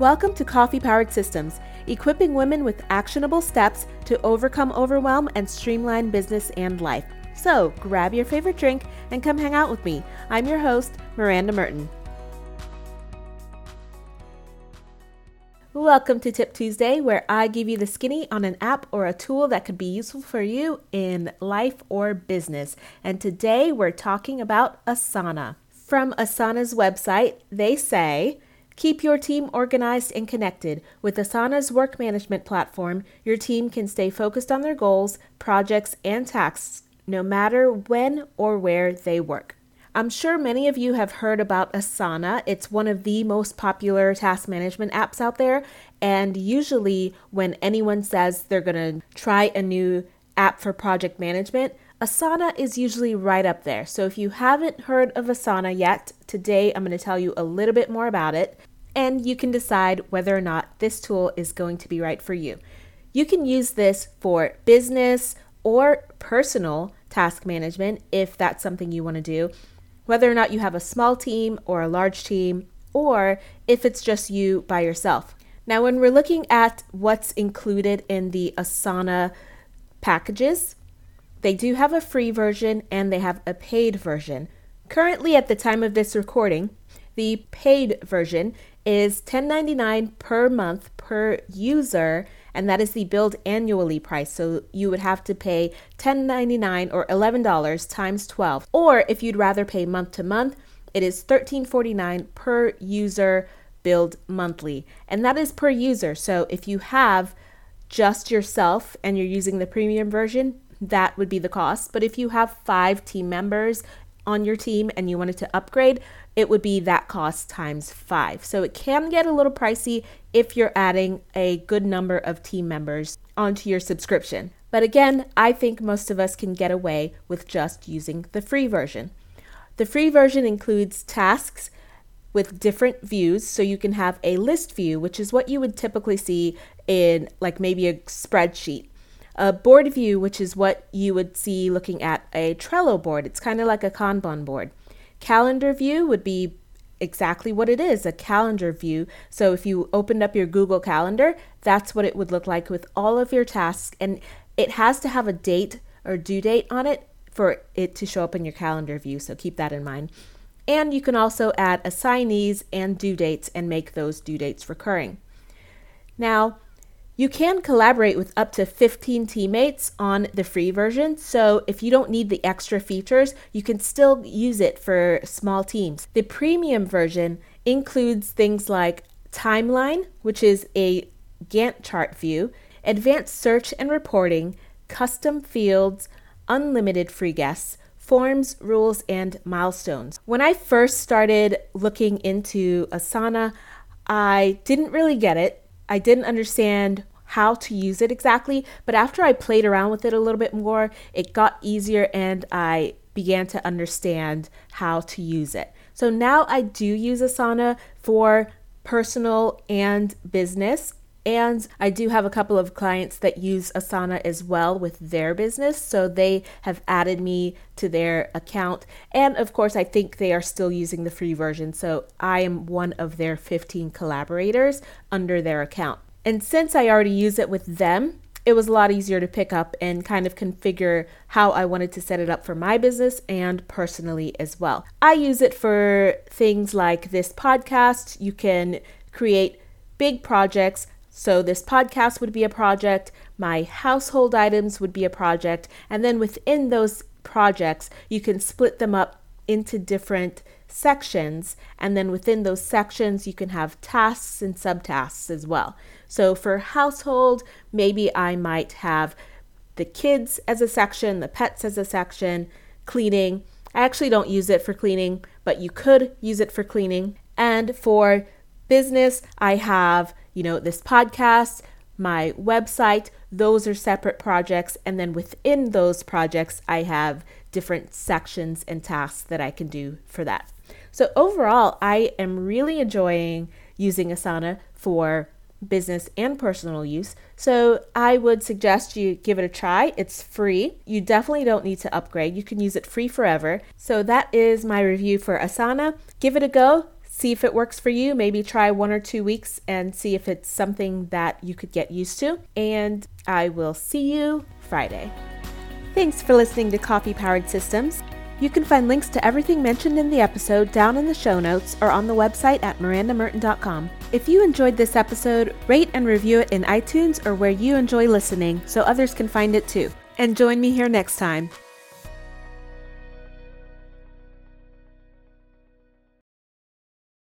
Welcome to Coffee Powered Systems, equipping women with actionable steps to overcome overwhelm and streamline business and life. So grab your favorite drink and come hang out with me. I'm your host, Miranda Merton. Welcome to Tip Tuesday, where I give you the skinny on an app or a tool that could be useful for you in life or business. And today we're talking about Asana. From Asana's website, they say, Keep your team organized and connected. With Asana's work management platform, your team can stay focused on their goals, projects, and tasks no matter when or where they work. I'm sure many of you have heard about Asana. It's one of the most popular task management apps out there. And usually, when anyone says they're going to try a new app for project management, Asana is usually right up there. So if you haven't heard of Asana yet, today I'm going to tell you a little bit more about it, and you can decide whether or not this tool is going to be right for you. You can use this for business or personal task management if that's something you want to do, whether or not you have a small team or a large team, or if it's just you by yourself. Now, when we're looking at what's included in the Asana packages, they do have a free version and they have a paid version. Currently, at the time of this recording, the paid version is $10.99 per month per user, and that is the billed annually price. So you would have to pay $10.99 or $11 times 12. Or if you'd rather pay month to month, it is $13.49 per user billed monthly. And that is per user. So if you have just yourself and you're using the premium version, that would be the cost. But if you have five team members on your team and you wanted to upgrade, it would be that cost times five. So it can get a little pricey if you're adding a good number of team members onto your subscription. But again, I think most of us can get away with just using the free version. The free version includes tasks with different views. So you can have a list view, which is what you would typically see in like maybe a spreadsheet a board view, which is what you would see looking at a Trello board. It's kind of like a Kanban board. Calendar view would be exactly what it is a calendar view. So if you opened up your Google Calendar, that's what it would look like with all of your tasks. And it has to have a date or due date on it for it to show up in your calendar view. So keep that in mind. And you can also add assignees and due dates and make those due dates recurring. Now, you can collaborate with up to 15 teammates on the free version, so if you don't need the extra features, you can still use it for small teams. The premium version includes things like Timeline, which is a Gantt chart view, advanced search and reporting, custom fields, unlimited free guests, forms, rules, and milestones. When I first started looking into Asana, I didn't really get it I didn't understand how to use it exactly, but after I played around with it a little bit more, it got easier and I began to understand how to use it. So now I do use Asana for personal and business. And I do have a couple of clients that use Asana as well with their business. So they have added me to their account. And of course, I think they are still using the free version. So I am one of their 15 collaborators under their account. And since I already use it with them, it was a lot easier to pick up and kind of configure how I wanted to set it up for my business and personally as well. I use it for things like this podcast. You can create big projects so, this podcast would be a project, my household items would be a project, and then within those projects, you can split them up into different sections, and then within those sections, you can have tasks and subtasks as well. So, for household, maybe I might have the kids as a section, the pets as a section, cleaning. I actually don't use it for cleaning, but you could use it for cleaning. And for business, I have you know, this podcast, my website, those are separate projects. And then within those projects, I have different sections and tasks that I can do for that. So overall, I am really enjoying using Asana for business and personal use. So I would suggest you give it a try. It's free. You definitely don't need to upgrade. You can use it free forever. So that is my review for Asana. Give it a go See if it works for you. Maybe try one or two weeks and see if it's something that you could get used to. And I will see you Friday. Thanks for listening to Coffee Powered Systems. You can find links to everything mentioned in the episode down in the show notes or on the website at mirandamerton.com. If you enjoyed this episode, rate and review it in iTunes or where you enjoy listening so others can find it too. And join me here next time.